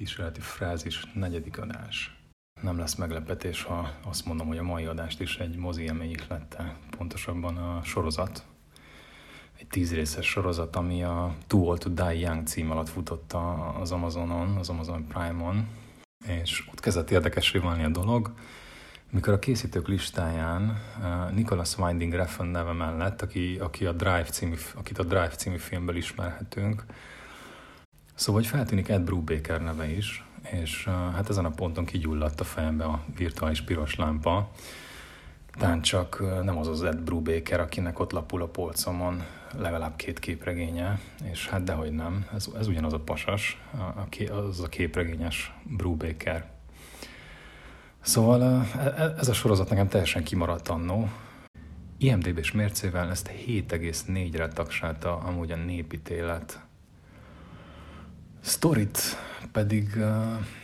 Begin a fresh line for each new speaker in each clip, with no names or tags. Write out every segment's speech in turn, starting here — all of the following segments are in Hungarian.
kísérleti frázis, negyedik adás. Nem lesz meglepetés, ha azt mondom, hogy a mai adást is egy mozi élmény ihlette, pontosabban a sorozat. Egy tíz részes sorozat, ami a Too Old to Die Young cím alatt futott az Amazonon, az Amazon Prime-on, és ott kezdett érdekesé válni a dolog, mikor a készítők listáján uh, Nicholas Winding Refn neve mellett, aki, aki a Drive című, akit a Drive című filmből ismerhetünk, Szóval, hogy feltűnik Ed Brubaker neve is, és hát ezen a ponton kigyulladt a fejembe a virtuális piros lámpa. Tán csak nem az az Ed Brubaker, akinek ott lapul a polcomon legalább két képregénye, és hát dehogy nem, ez, ez ugyanaz a pasas, a, az a képregényes Brubaker. Szóval uh, ez a sorozat nekem teljesen kimaradt annó. IMDB-s mércével ezt 7,4-re tagsálta amúgy a népítélet Storit pedig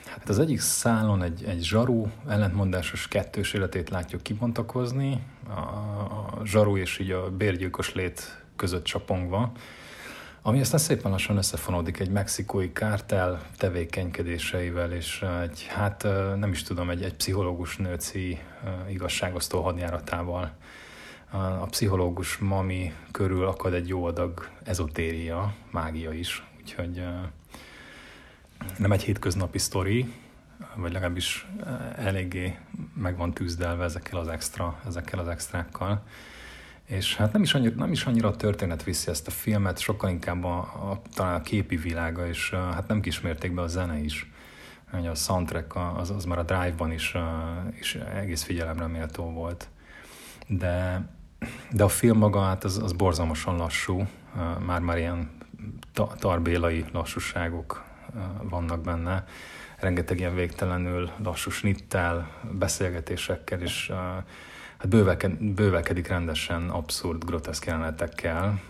hát az egyik szálon egy, egy zsarú, ellentmondásos kettős életét látjuk kibontakozni, a, a zsarú és így a bérgyilkos lét között csapongva, ami aztán szépen lassan összefonódik egy mexikói kártel tevékenykedéseivel, és egy, hát nem is tudom, egy, egy pszichológus nőci igazságosztó hadjáratával. A pszichológus mami körül akad egy jó adag ezotéria, mágia is, úgyhogy nem egy hétköznapi sztori, vagy legalábbis eh, eléggé meg van tűzdelve ezekkel az extra, ezekkel az extrákkal. És hát nem is, annyira, nem is annyira a történet viszi ezt a filmet, sokkal inkább a, a, talán a képi világa, és uh, hát nem kismértékben a zene is. Ugye a soundtrack az, az már a Drive-ban is, uh, is egész figyelemre méltó volt. De, de a film maga hát az, az borzalmasan lassú, már-már ilyen tarbélai lassúságok vannak benne. Rengeteg ilyen végtelenül lassú snittel, beszélgetésekkel, és hát bővelkedik, bővelkedik rendesen abszurd, groteszk jelenetekkel.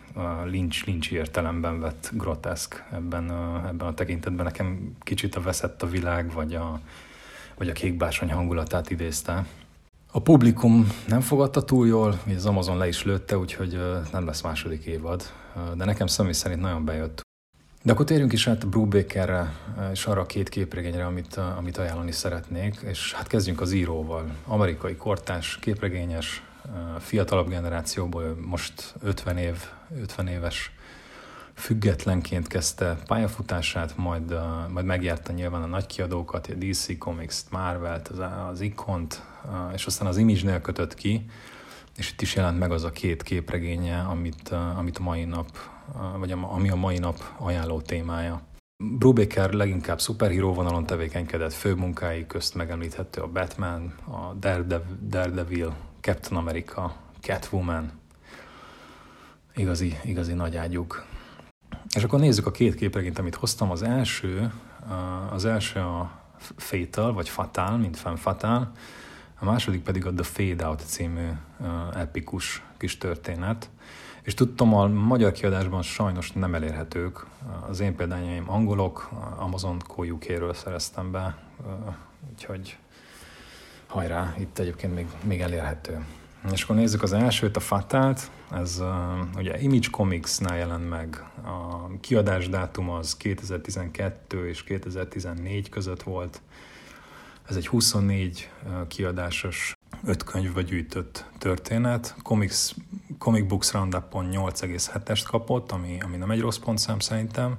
Lynch, Lynch értelemben vett groteszk ebben a, ebben a tekintetben. Nekem kicsit a veszett a világ, vagy a, vagy a kékbársony hangulatát idézte. A publikum nem fogadta túl jól, az Amazon le is lőtte, úgyhogy nem lesz második évad, de nekem személy szerint nagyon bejött. De akkor térjünk is át Brubakerre és arra a két képregényre, amit, amit ajánlani szeretnék, és hát kezdjünk az íróval. Amerikai kortás, képregényes, fiatalabb generációból most 50 év, 50 éves függetlenként kezdte pályafutását, majd, majd megjárta nyilván a nagy kiadókat, a DC Comics, Marvel-t, az, az Icon-t, és aztán az Image-nél kötött ki, és itt is jelent meg az a két képregénye, amit, amit a mai nap vagy ami a mai nap ajánló témája. Brubaker leginkább szuperhíró vonalon tevékenykedett, fő munkái közt megemlíthető a Batman, a Daredevil, Captain America, Catwoman, igazi, igazi nagy ágyuk. És akkor nézzük a két képregényt, amit hoztam. Az első, az első a Fatal, vagy Fatal, mint Fan Fatal, a második pedig a The Fade Out című epikus kis történet. És tudtam, a magyar kiadásban sajnos nem elérhetők. Az én példányaim angolok, Amazon Koyukéről szereztem be, úgyhogy hajrá, itt egyébként még, még elérhető. És akkor nézzük az elsőt, a Fatalt, ez uh, ugye Image Comics-nál jelent meg. A kiadás dátum az 2012 és 2014 között volt. Ez egy 24 kiadásos öt könyvbe gyűjtött történet. Comics, Comic Books Roundup-on 8,7-est kapott, ami, ami nem egy rossz pontszám szerintem.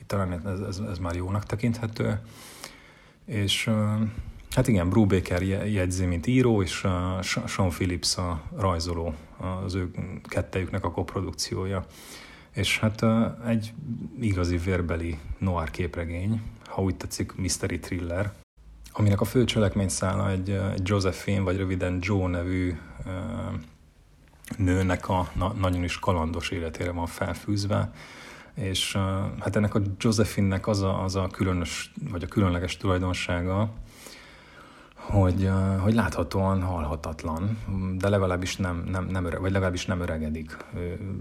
Itt talán ez, ez, ez már jónak tekinthető. És hát igen, Brubaker jegyzi, mint író, és Sean Phillips a rajzoló, az ő kettejüknek a koprodukciója. És hát egy igazi vérbeli noir képregény, ha úgy tetszik, mystery thriller, aminek a fő cselekményszála egy, egy Josephine, vagy röviden Joe nevű nőnek a na, nagyon is kalandos életére van felfűzve, és hát ennek a Josephine-nek az a, az a különös, vagy a különleges tulajdonsága, hogy, hogy láthatóan halhatatlan, de legalábbis nem, nem, nem öreg, vagy legalábbis nem öregedik.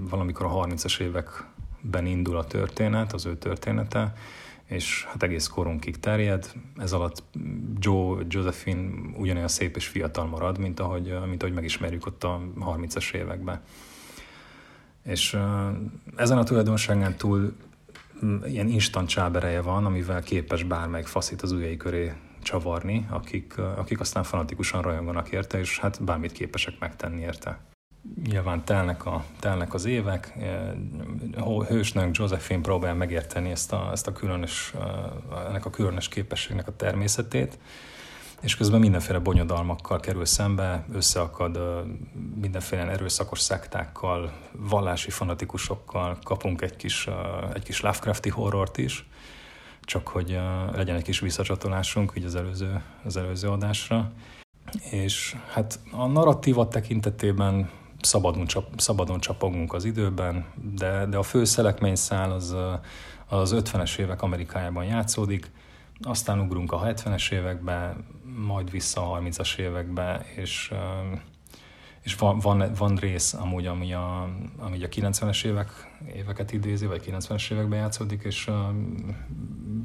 Valamikor a 30-as években indul a történet, az ő története, és hát egész korunkig terjed. Ez alatt Joe, Josephine ugyanolyan szép és fiatal marad, mint ahogy, mint ahogy megismerjük ott a 30-as években. És ezen a tulajdonságán túl ilyen instant csábereje van, amivel képes bármelyik faszit az ujjai köré csavarni, akik, akik aztán fanatikusan rajonganak érte, és hát bármit képesek megtenni érte. Nyilván telnek, a, telnek az évek, hősnőnk Josephine próbál megérteni ezt a, ezt a különös, ennek a különös képességnek a természetét, és közben mindenféle bonyodalmakkal kerül szembe, összeakad mindenféle erőszakos szektákkal, vallási fanatikusokkal, kapunk egy kis, egy kis Lovecrafti horrort is, csak hogy legyen egy kis visszacsatolásunk így az előző, az előző adásra. És hát a narratíva tekintetében szabadon, csap, szabadon csapogunk az időben, de, de a fő szelekményszál az, az 50-es évek Amerikájában játszódik, aztán ugrunk a 70-es évekbe, majd vissza a 30-as évekbe, és, és van, van, van rész amúgy, ami a, ami a 90-es évek, éveket idézi, vagy 90-es években játszódik, és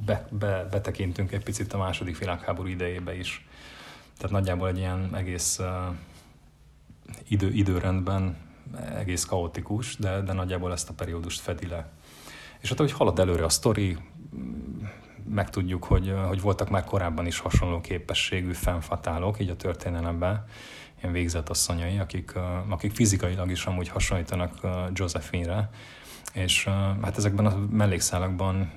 be, be, betekintünk egy picit a második világháború idejébe is. Tehát nagyjából egy ilyen egész idő, időrendben egész kaotikus, de, de nagyjából ezt a periódust fedi le. És hát, hogy halad előre a sztori, megtudjuk, hogy, hogy voltak már korábban is hasonló képességű fennfatálok, így a történelemben, ilyen végzetasszonyai, akik, akik fizikailag is amúgy hasonlítanak Josephine-re, és hát ezekben a mellékszálakban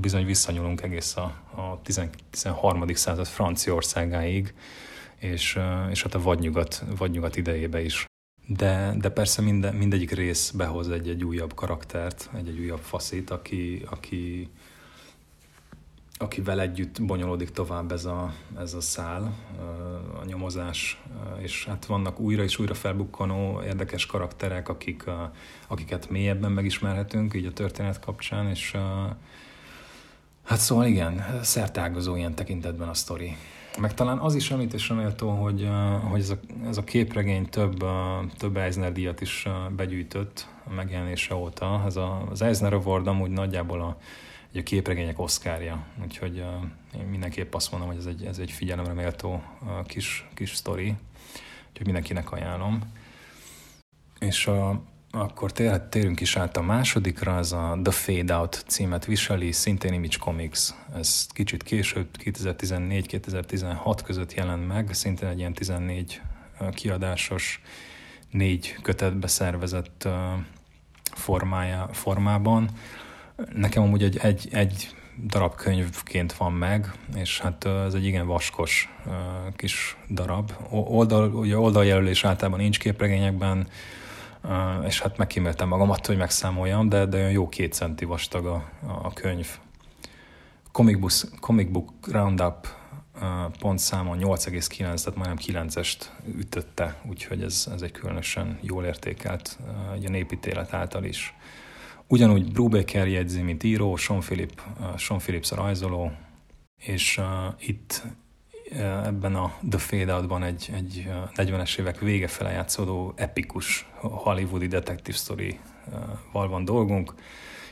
bizony visszanyúlunk egész a, a 13. század Franciaországáig, és, és hát a vadnyugat, vadnyugat idejébe is. De, de persze minden, mindegyik rész behoz egy, egy újabb karaktert, egy, egy újabb faszit, aki, aki, akivel együtt bonyolódik tovább ez a, ez a szál, a nyomozás, és hát vannak újra és újra felbukkanó érdekes karakterek, akik, akiket mélyebben megismerhetünk így a történet kapcsán, és hát szóval igen, szertágazó ilyen tekintetben a sztori. Meg talán az is említésre méltó, hogy, hogy ez, a, ez a képregény több, több Eisner díjat is begyűjtött a megjelenése óta. Ez a, az Eisner Award amúgy nagyjából a, a képregények oszkárja, úgyhogy én mindenképp azt mondom, hogy ez egy, ez egy figyelemre méltó kis, kis sztori, úgyhogy mindenkinek ajánlom. És a, akkor térünk is át a másodikra, az a The Fade Out címet viseli, szintén Image Comics. Ez kicsit később, 2014-2016 között jelent meg, szintén egy ilyen 14 kiadásos, négy kötetbe szervezett formája, formában. Nekem amúgy egy, egy, egy darab könyvként van meg, és hát ez egy igen vaskos kis darab. Oldal, ugye oldaljelölés általában nincs képregényekben, és hát megkíméltem magamat, hogy megszámoljam, de, de olyan jó két centi vastag a, a könyv. Comic Book, Comic Book Roundup pontszámon 8,9, tehát majdnem 9-est ütötte, úgyhogy ez, ez egy különösen jól értékelt, a népítélet által is. Ugyanúgy Brubaker jegyzi, mint író, Sean, Philip, Sean Phillips a rajzoló, és uh, itt ebben a The Fade Out-ban egy, egy 40-es évek vége fele játszódó epikus hollywoodi detektív sztorival van dolgunk.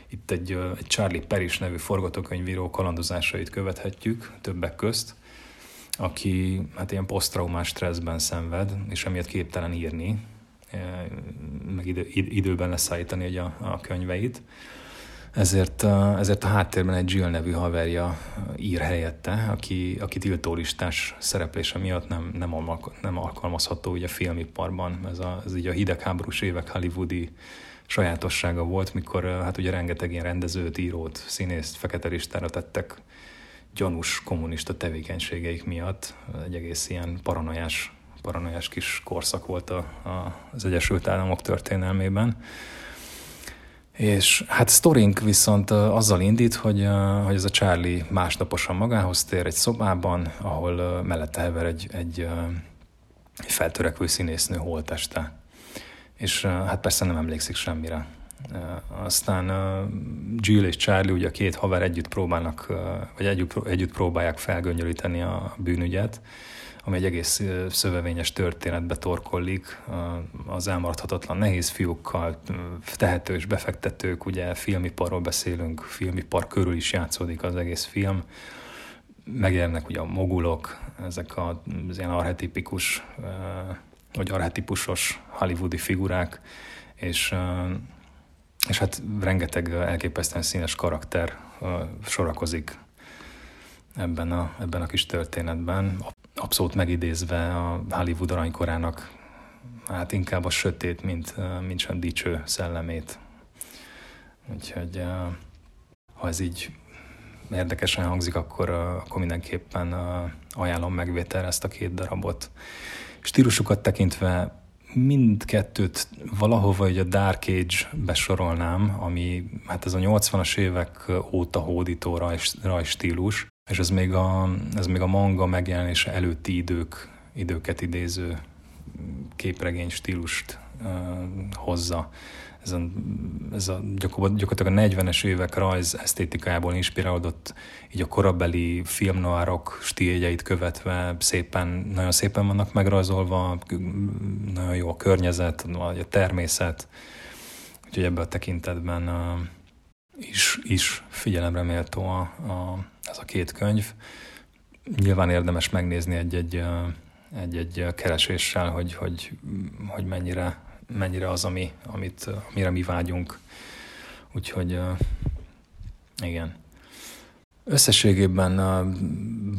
Itt egy, egy Charlie Peris nevű forgatókönyvíró kalandozásait követhetjük többek közt, aki hát ilyen posztraumás stresszben szenved, és emiatt képtelen írni, meg idő, időben leszállítani a, a könyveit ezért, ezért a háttérben egy Jill nevű haverja ír helyette, aki, aki tiltólistás szereplése miatt nem, nem, nem alkalmazható ugye a filmiparban. Ez, a, ez így a hidegháborús évek hollywoodi sajátossága volt, mikor hát ugye rengeteg ilyen rendezőt, írót, színészt fekete listára tettek gyanús kommunista tevékenységeik miatt. Egy egész ilyen paranoiás, paranoiás kis korszak volt a, a, az Egyesült Államok történelmében. És hát sztorink viszont azzal indít, hogy, hogy ez a Charlie másnaposan magához tér egy szobában, ahol mellette hever egy, egy, egy feltörekvő színésznő holteste. És hát persze nem emlékszik semmire. Aztán Jill és Charlie, ugye a két haver együtt próbálnak, vagy együtt, együtt próbálják felgöngyölíteni a bűnügyet, ami egy egész szövevényes történetbe torkollik, az elmaradhatatlan nehéz fiúkkal, tehetős befektetők, ugye filmiparról beszélünk, filmipar körül is játszódik az egész film, megjelennek ugye a mogulok, ezek az ilyen arhetipikus, vagy arhetipusos hollywoodi figurák, és és hát rengeteg elképesztően színes karakter sorakozik ebben a, ebben a kis történetben. Abszolút megidézve a Hollywood aranykorának hát inkább a sötét, mint, mint sem dicső szellemét. Úgyhogy ha ez így érdekesen hangzik, akkor, akkor mindenképpen ajánlom megvételre ezt a két darabot. Stílusukat tekintve mindkettőt valahova egy a Dark Age besorolnám, ami hát ez a 80-as évek óta hódító rajstílus, és ez még, a, ez még a manga megjelenése előtti idők, időket idéző képregény stílust uh, hozza. Ez a, ez a gyakorlatilag a 40-es évek rajz esztétikájából inspirálódott, így a korabeli filmnoárok stíljeit követve szépen, nagyon szépen vannak megrajzolva, nagyon jó a környezet, a természet, úgyhogy ebben a tekintetben uh, is, is figyelemre méltó a, a, ez a két könyv. Nyilván érdemes megnézni egy-egy, egy-egy kereséssel, hogy, hogy, hogy mennyire mennyire az, ami, amit, amire mi vágyunk. Úgyhogy igen. Összességében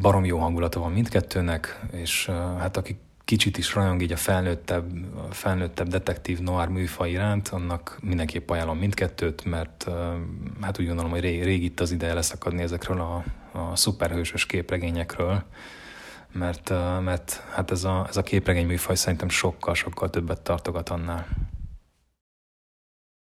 barom jó hangulata van mindkettőnek, és hát aki kicsit is rajong így a felnőttebb, felnőttebb detektív noir műfaj iránt, annak mindenképp ajánlom mindkettőt, mert hát úgy gondolom, hogy rég, rég itt az ideje leszakadni ezekről a, a szuperhősös képregényekről, mert, mert hát ez a, ez a képregény műfaj szerintem sokkal-sokkal többet tartogat annál.